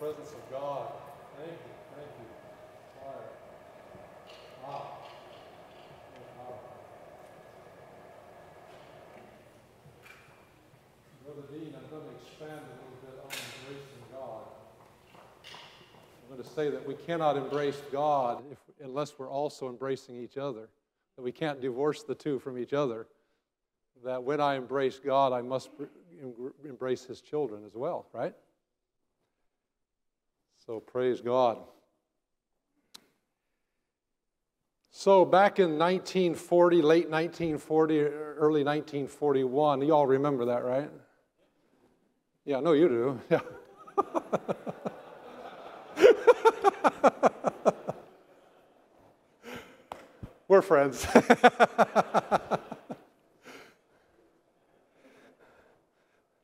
presence of God. Thank you, thank you. Fire. Wow. Wow. Brother Dean, I'm going to expand a little bit on embracing God. I'm going to say that we cannot embrace God if, unless we're also embracing each other, that we can't divorce the two from each other. That when I embrace God, I must embrace His children as well, right? So praise God. So back in 1940, late 1940, early 1941, you all remember that, right? Yeah, no, you do. Yeah. We're friends.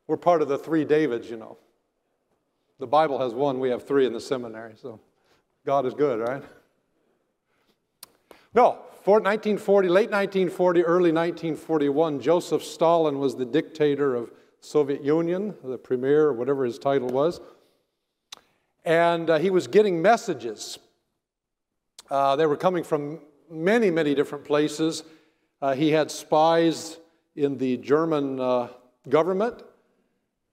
We're part of the three Davids, you know. The Bible has one, we have three in the seminary, so God is good, right? No, 1940, late 1940, early 1941, Joseph Stalin was the dictator of Soviet Union, the premier, or whatever his title was. And uh, he was getting messages. Uh, they were coming from many, many different places. Uh, he had spies in the German uh, government.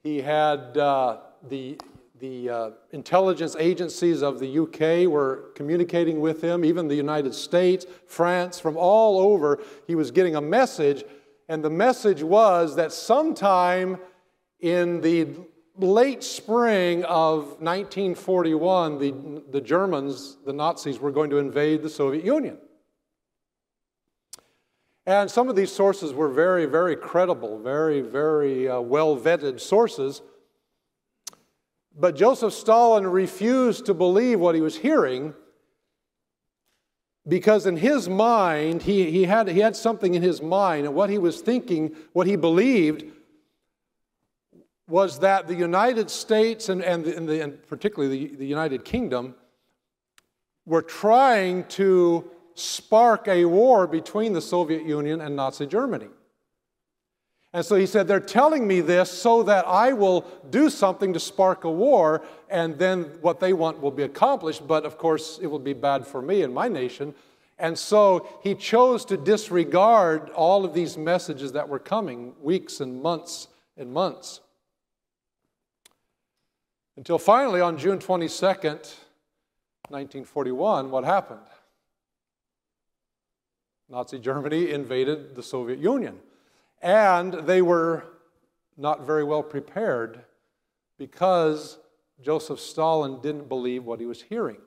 He had uh, the the uh, intelligence agencies of the UK were communicating with him, even the United States, France, from all over. He was getting a message, and the message was that sometime in the late spring of 1941, the, the Germans, the Nazis, were going to invade the Soviet Union. And some of these sources were very, very credible, very, very uh, well vetted sources. But Joseph Stalin refused to believe what he was hearing because in his mind, he, he, had, he had something in his mind, and what he was thinking, what he believed, was that the United States and, and, the, and, the, and particularly the, the United Kingdom were trying to spark a war between the Soviet Union and Nazi Germany. And so he said, They're telling me this so that I will do something to spark a war, and then what they want will be accomplished, but of course it will be bad for me and my nation. And so he chose to disregard all of these messages that were coming weeks and months and months. Until finally, on June 22nd, 1941, what happened? Nazi Germany invaded the Soviet Union. And they were not very well prepared because Joseph Stalin didn't believe what he was hearing.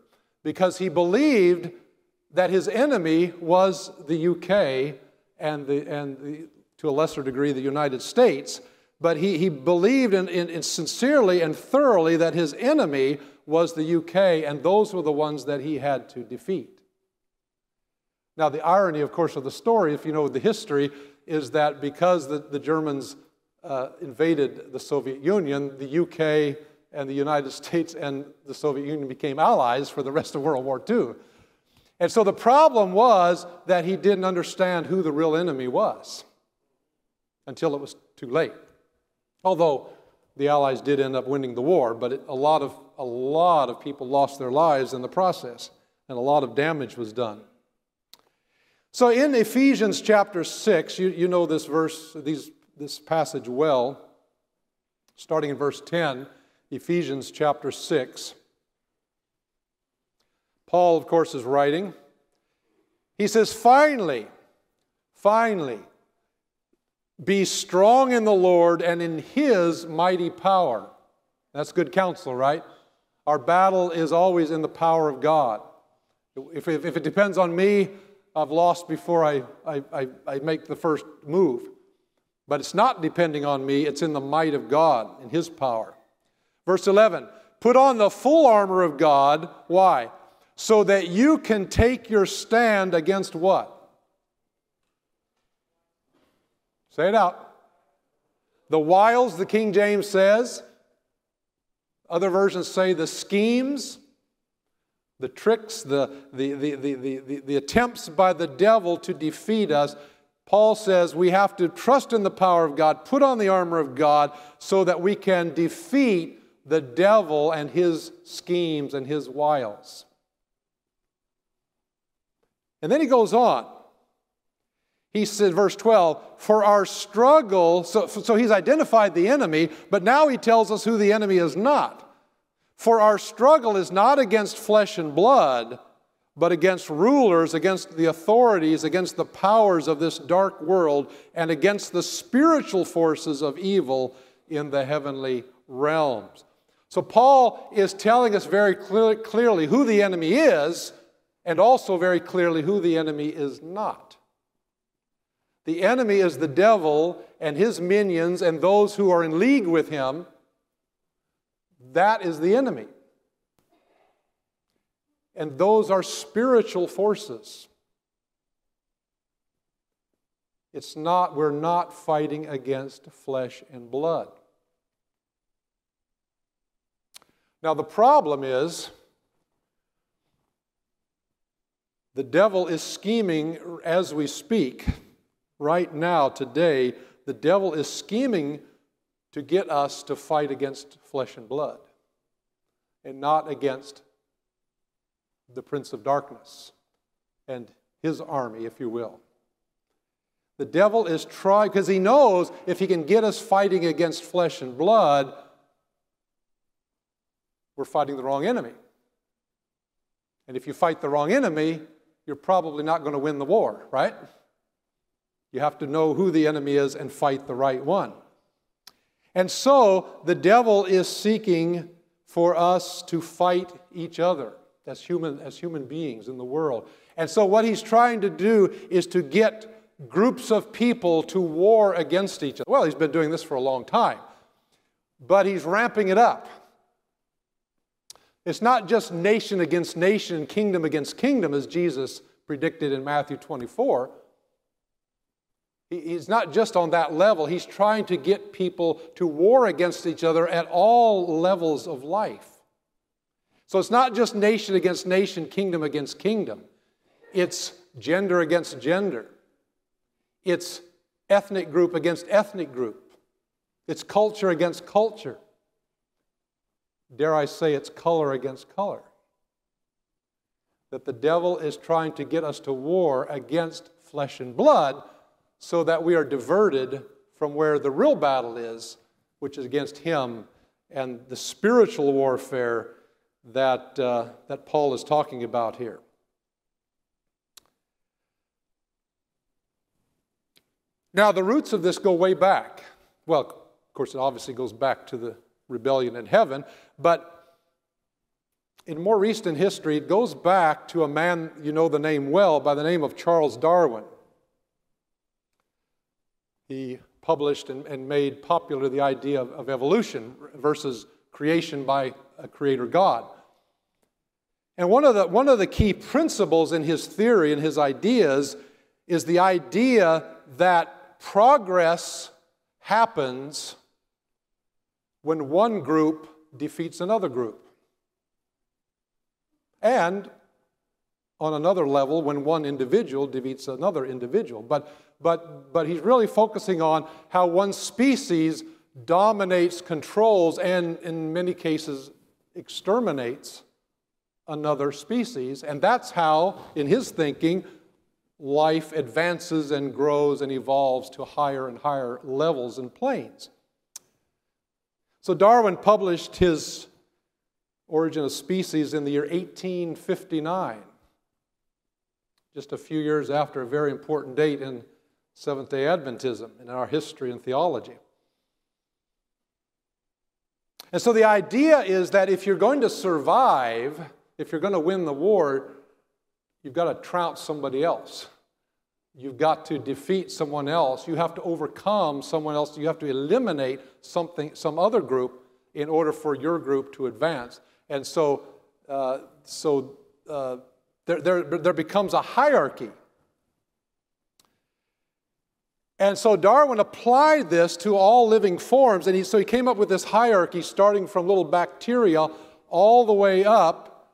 Because he believed that his enemy was the UK and, the, and the, to a lesser degree the United States, but he, he believed in, in, in sincerely and thoroughly that his enemy was the UK, and those were the ones that he had to defeat. Now, the irony, of course, of the story, if you know the history, is that because the, the Germans uh, invaded the Soviet Union, the UK and the United States and the Soviet Union became allies for the rest of World War II. And so the problem was that he didn't understand who the real enemy was until it was too late. Although the Allies did end up winning the war, but it, a, lot of, a lot of people lost their lives in the process, and a lot of damage was done. So in Ephesians chapter 6, you, you know this verse, these, this passage well, starting in verse 10, Ephesians chapter 6. Paul, of course, is writing. He says, Finally, finally, be strong in the Lord and in his mighty power. That's good counsel, right? Our battle is always in the power of God. If, if, if it depends on me, I've lost before I, I, I, I make the first move. But it's not depending on me, it's in the might of God, in His power. Verse 11 Put on the full armor of God. Why? So that you can take your stand against what? Say it out. The wiles, the King James says. Other versions say the schemes the tricks, the, the, the, the, the, attempts by the devil to defeat us, Paul says we have to trust in the power of God, put on the armor of God so that we can defeat the devil and his schemes and his wiles. And then he goes on. He said, verse 12, for our struggle, so, so he's identified the enemy, but now he tells us who the enemy is not. For our struggle is not against flesh and blood, but against rulers, against the authorities, against the powers of this dark world, and against the spiritual forces of evil in the heavenly realms. So, Paul is telling us very clear, clearly who the enemy is, and also very clearly who the enemy is not. The enemy is the devil and his minions and those who are in league with him. That is the enemy. And those are spiritual forces. It's not, we're not fighting against flesh and blood. Now, the problem is the devil is scheming as we speak. Right now, today, the devil is scheming to get us to fight against flesh and blood and not against the prince of darkness and his army, if you will. The devil is trying, because he knows if he can get us fighting against flesh and blood, we're fighting the wrong enemy. And if you fight the wrong enemy, you're probably not going to win the war, right? You have to know who the enemy is and fight the right one. And so the devil is seeking for us to fight each other as human, as human beings in the world. And so, what he's trying to do is to get groups of people to war against each other. Well, he's been doing this for a long time, but he's ramping it up. It's not just nation against nation, kingdom against kingdom, as Jesus predicted in Matthew 24. He's not just on that level, he's trying to get people to war against each other at all levels of life. So it's not just nation against nation, kingdom against kingdom. It's gender against gender. It's ethnic group against ethnic group. It's culture against culture. Dare I say, it's color against color. That the devil is trying to get us to war against flesh and blood so that we are diverted from where the real battle is, which is against him and the spiritual warfare that, uh, that Paul is talking about here. Now, the roots of this go way back. Well, of course, it obviously goes back to the rebellion in heaven, but in more recent history, it goes back to a man you know the name well by the name of Charles Darwin. He published and, and made popular the idea of, of evolution versus creation by a creator God. And one of, the, one of the key principles in his theory and his ideas is the idea that progress happens when one group defeats another group. And on another level, when one individual defeats another individual. But, but, but he's really focusing on how one species dominates, controls, and in many cases exterminates another species. And that's how, in his thinking, life advances and grows and evolves to higher and higher levels and planes. So Darwin published his Origin of Species in the year 1859, just a few years after a very important date in Seventh day Adventism in our history and theology. And so the idea is that if you're going to survive, if you're going to win the war, you've got to trounce somebody else. You've got to defeat someone else. You have to overcome someone else. You have to eliminate something, some other group in order for your group to advance. And so, uh, so uh, there, there, there becomes a hierarchy. And so Darwin applied this to all living forms. And he, so he came up with this hierarchy starting from little bacteria all the way up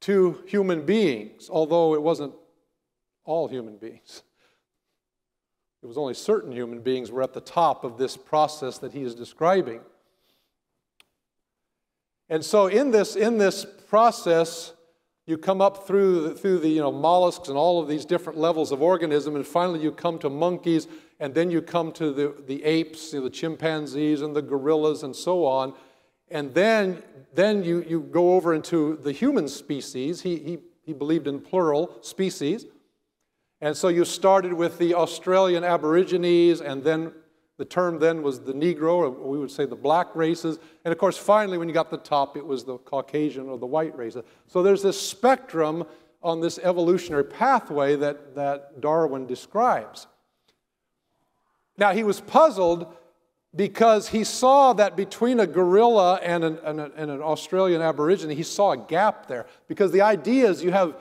to human beings, although it wasn't all human beings. It was only certain human beings were at the top of this process that he is describing. And so in this, in this process, you come up through the, through the you know, mollusks and all of these different levels of organism, and finally you come to monkeys, and then you come to the, the apes, you know, the chimpanzees and the gorillas and so on. And then, then you, you go over into the human species. He, he, he believed in plural species. And so you started with the Australian Aborigines, and then the term then was the Negro, or we would say the black races. And of course, finally, when you got the top, it was the Caucasian or the white races. So there's this spectrum on this evolutionary pathway that, that Darwin describes. Now, he was puzzled because he saw that between a gorilla and an, and, and an Australian Aborigine, he saw a gap there. Because the idea is you have,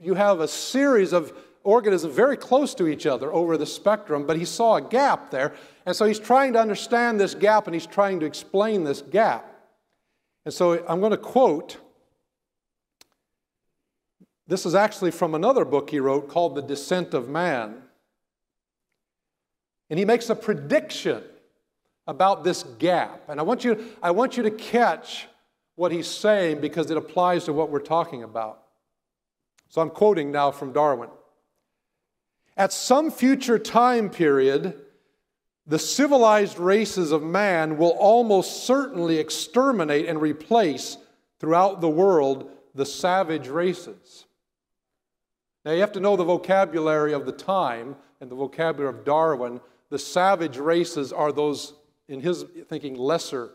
you have a series of organisms very close to each other over the spectrum, but he saw a gap there. And so he's trying to understand this gap and he's trying to explain this gap. And so I'm going to quote this is actually from another book he wrote called The Descent of Man. And he makes a prediction about this gap. And I want you, I want you to catch what he's saying because it applies to what we're talking about. So I'm quoting now from Darwin. At some future time period, the civilized races of man will almost certainly exterminate and replace throughout the world the savage races. Now, you have to know the vocabulary of the time and the vocabulary of Darwin. The savage races are those, in his thinking, lesser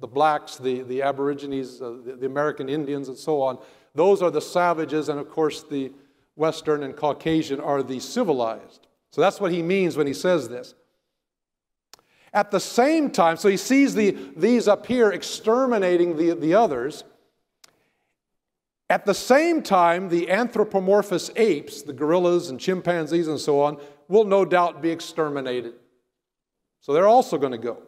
the blacks, the, the Aborigines, uh, the, the American Indians, and so on. Those are the savages, and of course, the Western and Caucasian are the civilized. So that's what he means when he says this. At the same time, so he sees the, these up here exterminating the, the others. At the same time, the anthropomorphous apes, the gorillas and chimpanzees and so on, will no doubt be exterminated. So they're also going to go.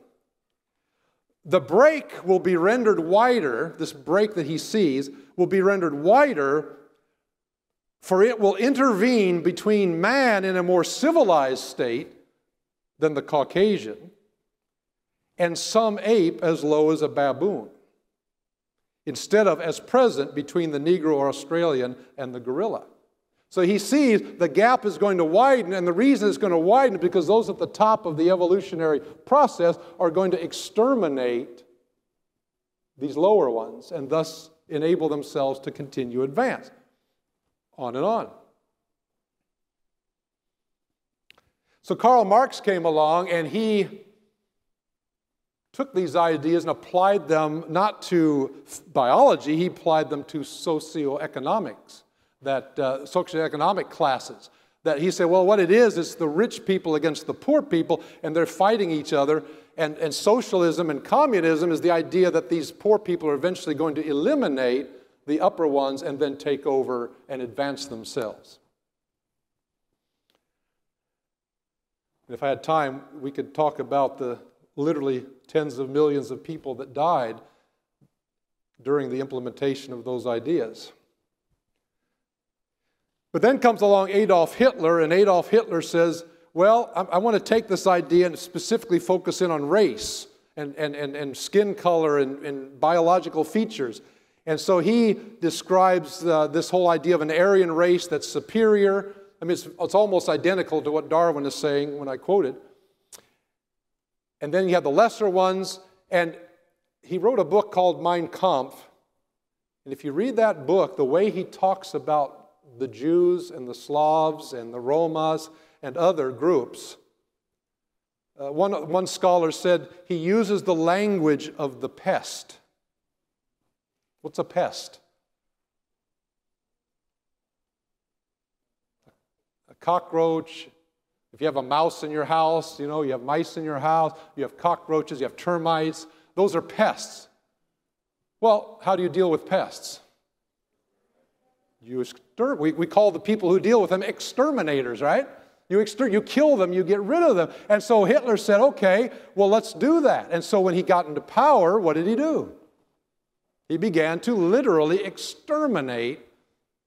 The break will be rendered wider, this break that he sees will be rendered wider for it will intervene between man in a more civilized state than the Caucasian and some ape as low as a baboon, instead of as present between the Negro or Australian and the gorilla. So he sees the gap is going to widen, and the reason it's going to widen is because those at the top of the evolutionary process are going to exterminate these lower ones and thus enable themselves to continue advance on and on. So Karl Marx came along and he took these ideas and applied them not to biology, he applied them to socioeconomics, that uh, socioeconomic classes. That he said, well, what it is, is the rich people against the poor people, and they're fighting each other. And, and socialism and communism is the idea that these poor people are eventually going to eliminate the upper ones and then take over and advance themselves. If I had time, we could talk about the literally tens of millions of people that died during the implementation of those ideas. But then comes along Adolf Hitler, and Adolf Hitler says, Well, I, I want to take this idea and specifically focus in on race and, and, and, and skin color and, and biological features. And so he describes uh, this whole idea of an Aryan race that's superior. I mean, it's, it's almost identical to what Darwin is saying when I quote it. And then you have the lesser ones. And he wrote a book called Mein Kampf. And if you read that book, the way he talks about the Jews and the Slavs and the Romas and other groups, uh, one, one scholar said he uses the language of the pest. What's a pest? A cockroach. If you have a mouse in your house, you know, you have mice in your house, you have cockroaches, you have termites, those are pests. Well, how do you deal with pests? You exter- we, we call the people who deal with them exterminators, right? You, exter- you kill them, you get rid of them. And so Hitler said, okay, well, let's do that. And so when he got into power, what did he do? He began to literally exterminate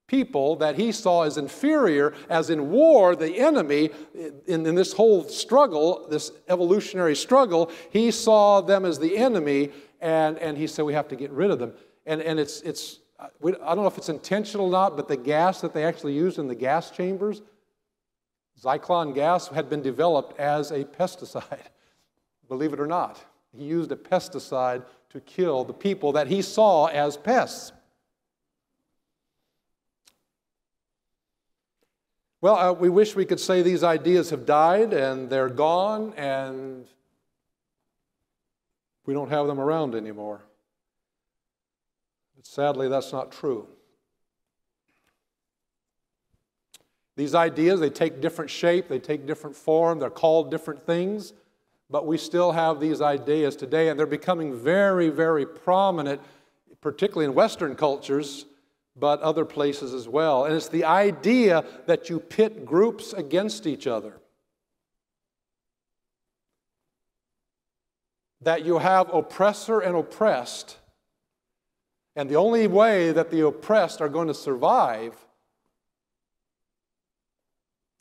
people that he saw as inferior, as in war, the enemy, in, in, this whole struggle, this evolutionary struggle, he saw them as the enemy, and, and he said, We have to get rid of them. And, and it's, it's, I don't know if it's intentional or not, but the gas that they actually used in the gas chambers, Zyklon gas, had been developed as a pesticide, believe it or not. He used a pesticide to kill the people that he saw as pests. Well, uh, we wish we could say these ideas have died and they're gone and we don't have them around anymore. But sadly, that's not true. These ideas, they take different shape, they take different form, they're called different things, but we still have these ideas today, and they're becoming very, very prominent, particularly in Western cultures but other places as well. And it's the idea that you pit groups against each other. That you have oppressor and oppressed, and the only way that the oppressed are going to survive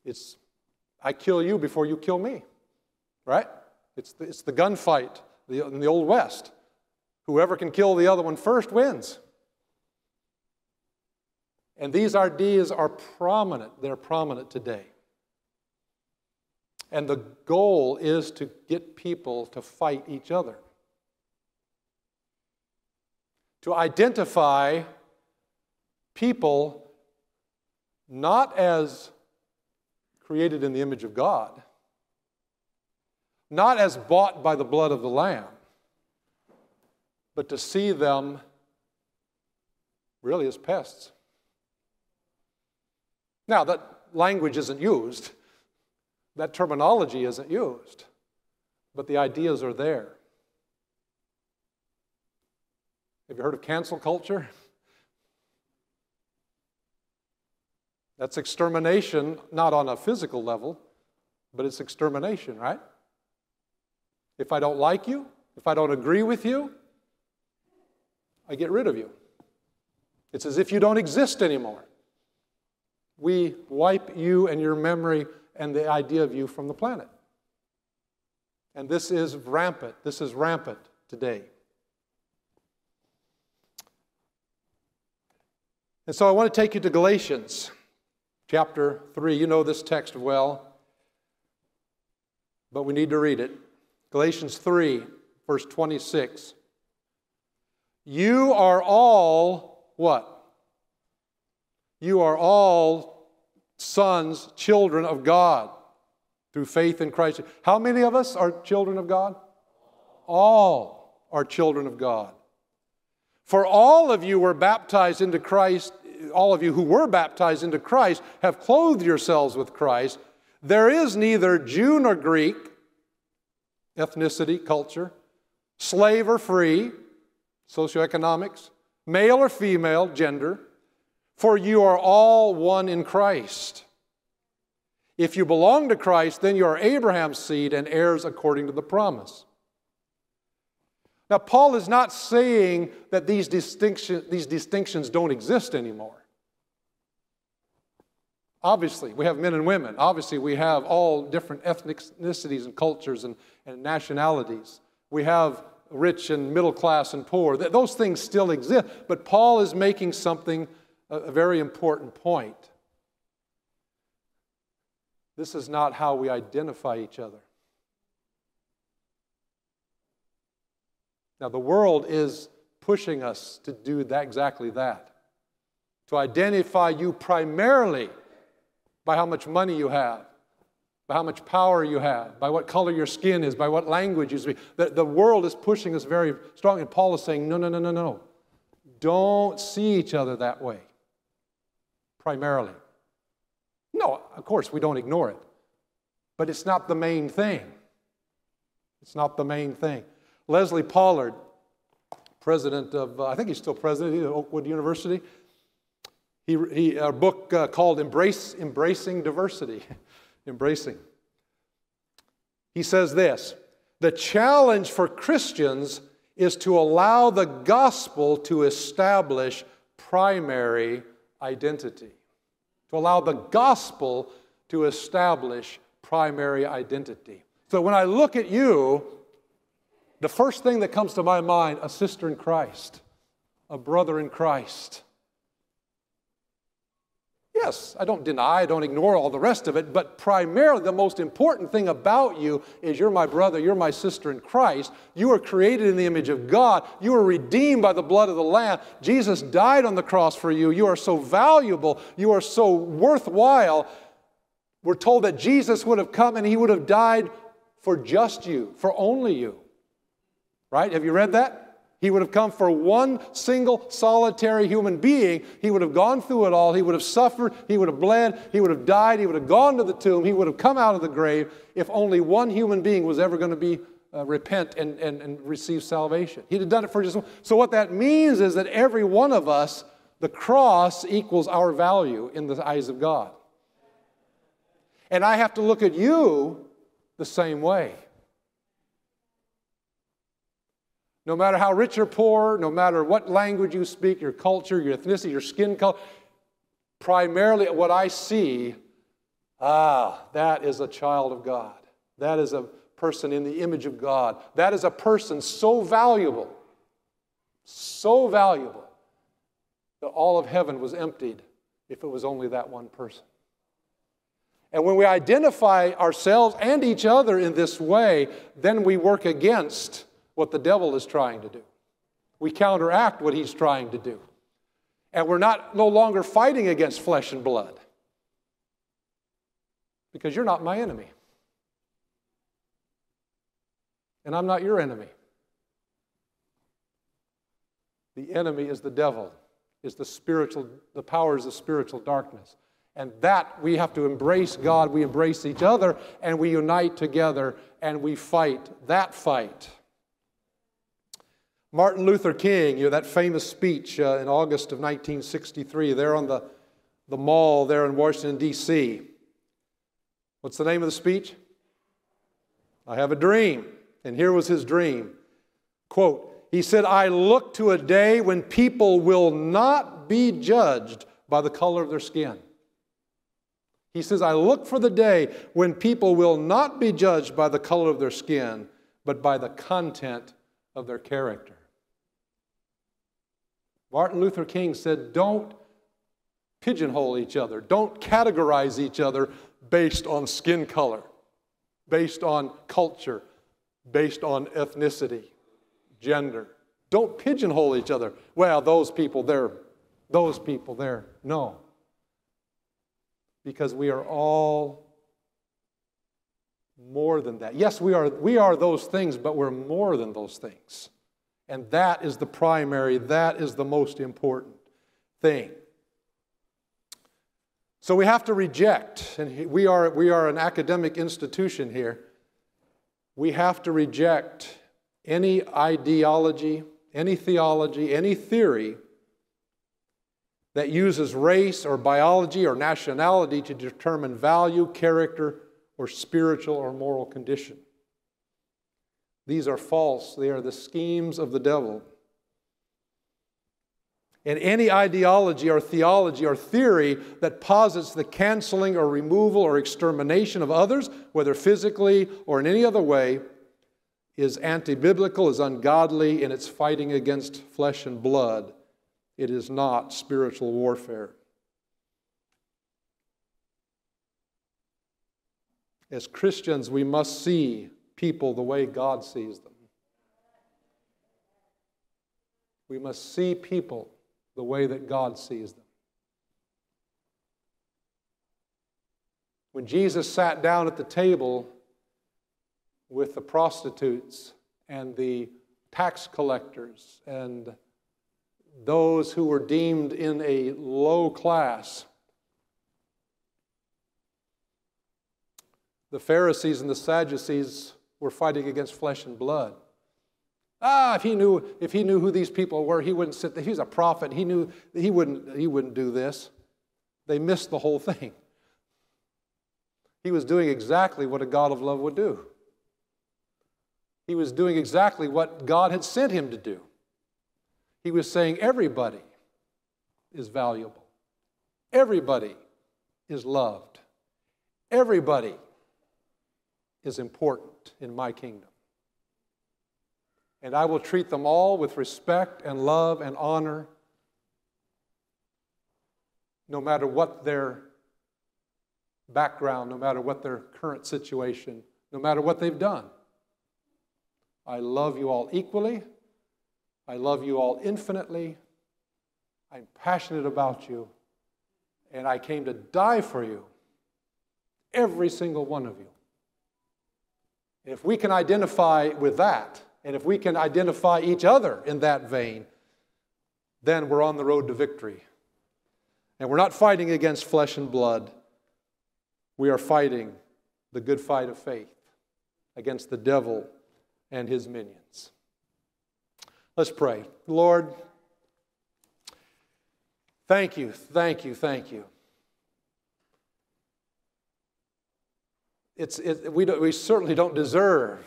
is I kill you before you kill me, right? It's the, it's the gunfight in the Old West. Whoever can kill the other one first wins. And these ideas are prominent. They're prominent today. And the goal is to get people to fight each other, to identify people not as created in the image of God, not as bought by the blood of the Lamb, but to see them really as pests. Now, that language isn't used, that terminology isn't used, but the ideas are there. Have you heard of cancel culture? That's extermination, not on a physical level, but it's extermination, right? If I don't like you, if I don't agree with you, I get rid of you. It's as if you don't exist anymore we wipe you and your memory and the idea of you from the planet. And this is rampant. This is rampant today. And so I want to take you to Galatians chapter 3. You know this text well, but we need to read it. Galatians 3, verse 26. You are all what? You are all sons, children of God through faith in Christ. How many of us are children of God? All are children of God. For all of you were baptized into Christ, all of you who were baptized into Christ have clothed yourselves with Christ. There is neither Jew nor Greek, ethnicity, culture, slave or free, socioeconomics, male or female, gender for you are all one in Christ. If you belong to Christ, then you are Abraham's seed and heirs according to the promise. Now, Paul is not saying that these, distinction, these distinctions don't exist anymore. Obviously, we have men and women. Obviously, we have all different ethnicities and cultures and, and nationalities. We have rich and middle class and poor. Those things still exist. But Paul is making something a very important point. This is not how we identify each other. Now, the world is pushing us to do that, exactly that. To identify you primarily by how much money you have, by how much power you have, by what color your skin is, by what language you speak. The, the world is pushing us very strong, and Paul is saying, no, no, no, no, no. Don't see each other that way primarily. No, of course, we don't ignore it, but it's not the main thing. It's not the main thing. Leslie Pollard, president of, uh, I think he's still president of Oakwood University, he, he a book uh, called Embrace, Embracing Diversity. Embracing. He says this The challenge for Christians is to allow the gospel to establish primary identity, to allow the gospel to establish primary identity. So when I look at you, the first thing that comes to my mind a sister in Christ, a brother in Christ. Yes, I don't deny, I don't ignore all the rest of it, but primarily the most important thing about you is you're my brother, you're my sister in Christ. You are created in the image of God. You are redeemed by the blood of the Lamb. Jesus died on the cross for you. You are so valuable, you are so worthwhile. We're told that Jesus would have come and he would have died for just you, for only you. Right? Have you read that? He would have come for one single solitary human being. He would have gone through it all. He would have suffered. He would have bled. He would have died. He would have gone to the tomb. He would have come out of the grave if only one human being was ever going to be uh, repent and, and, and receive salvation. He'd have done it for just one. So, what that means is that every one of us, the cross equals our value in the eyes of God. And I have to look at you the same way. No matter how rich or poor, no matter what language you speak, your culture, your ethnicity, your skin color, primarily what I see, ah, that is a child of God. That is a person in the image of God. That is a person so valuable, so valuable, that all of heaven was emptied if it was only that one person. And when we identify ourselves and each other in this way, then we work against what the devil is trying to do. We counteract what he's trying to do. And we're not no longer fighting against flesh and blood. Because you're not my enemy. And I'm not your enemy. The enemy is the devil, is the spiritual, the powers of spiritual darkness. And that we have to embrace God, we embrace each other, and we unite together and we fight that fight. Martin Luther King, you know, that famous speech uh, in August of 1963, there on the, the mall there in Washington, D.C. What's the name of the speech? I have a dream. And here was his dream. Quote, he said, I look to a day when people will not be judged by the color of their skin. He says, I look for the day when people will not be judged by the color of their skin, but by the content of their character. Martin Luther King said, Don't pigeonhole each other, don't categorize each other based on skin color, based on culture, based on ethnicity, gender. Don't pigeonhole each other. Well, those people there, those people there. No. Because we are all more than that. Yes, we are, we are those things, but we're more than those things. And that is the primary, that is the most important thing. So we have to reject, and we are, we are an academic institution here. We have to reject any ideology, any theology, any theory that uses race or biology or nationality to determine value, character, or spiritual or moral condition. These are false, they are the schemes of the devil. And any ideology or theology or theory that posits the canceling or removal or extermination of others, whether physically or in any other way, is anti biblical, is ungodly, in it's fighting against flesh and blood. It is not spiritual warfare. As Christians, we must see people the way God sees them. We must see people the way that God sees them. When Jesus sat down at the table with the prostitutes and the tax collectors and those who were deemed in a low class, the Pharisees and the Sadducees were fighting against flesh and blood. Ah, if he knew, if he knew who these people were, he wouldn't sit there. He's a prophet. He knew he wouldn't, he wouldn't do this. They missed the whole thing. He was doing exactly what a God of love would do. He was doing exactly what God had sent him to do. He was saying everybody is valuable. Everybody is loved. Everybody is important in my kingdom. And I will treat them all with respect and love and honor, no matter what their background, no matter what their current situation, no matter what they've done. I love you all equally. I love you all infinitely. I'm passionate about you. And I came to die for you, every single one of you. If we can identify with that, and if we can identify each other in that vein, then we're on the road to victory. And we're not fighting against flesh and blood. We are fighting the good fight of faith against the devil and his minions. Let's pray. Lord, thank you, thank you, thank you. It's, it, we, we certainly don't deserve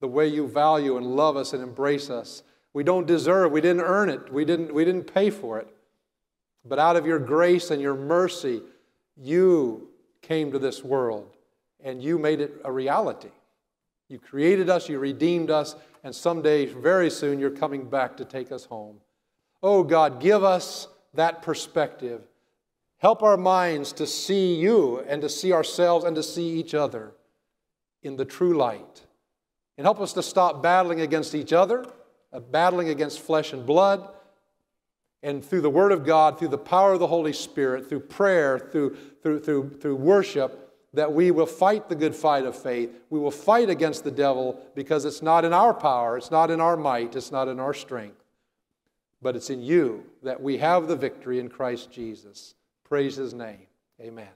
the way you value and love us and embrace us. We don't deserve, we didn't earn it, we didn't, we didn't pay for it. But out of your grace and your mercy, you came to this world and you made it a reality. You created us, you redeemed us, and someday, very soon, you're coming back to take us home. Oh God, give us that perspective. Help our minds to see you and to see ourselves and to see each other in the true light. And help us to stop battling against each other, uh, battling against flesh and blood, and through the Word of God, through the power of the Holy Spirit, through prayer, through, through, through, through worship, that we will fight the good fight of faith. We will fight against the devil because it's not in our power, it's not in our might, it's not in our strength, but it's in you that we have the victory in Christ Jesus. Praise his name. Amen.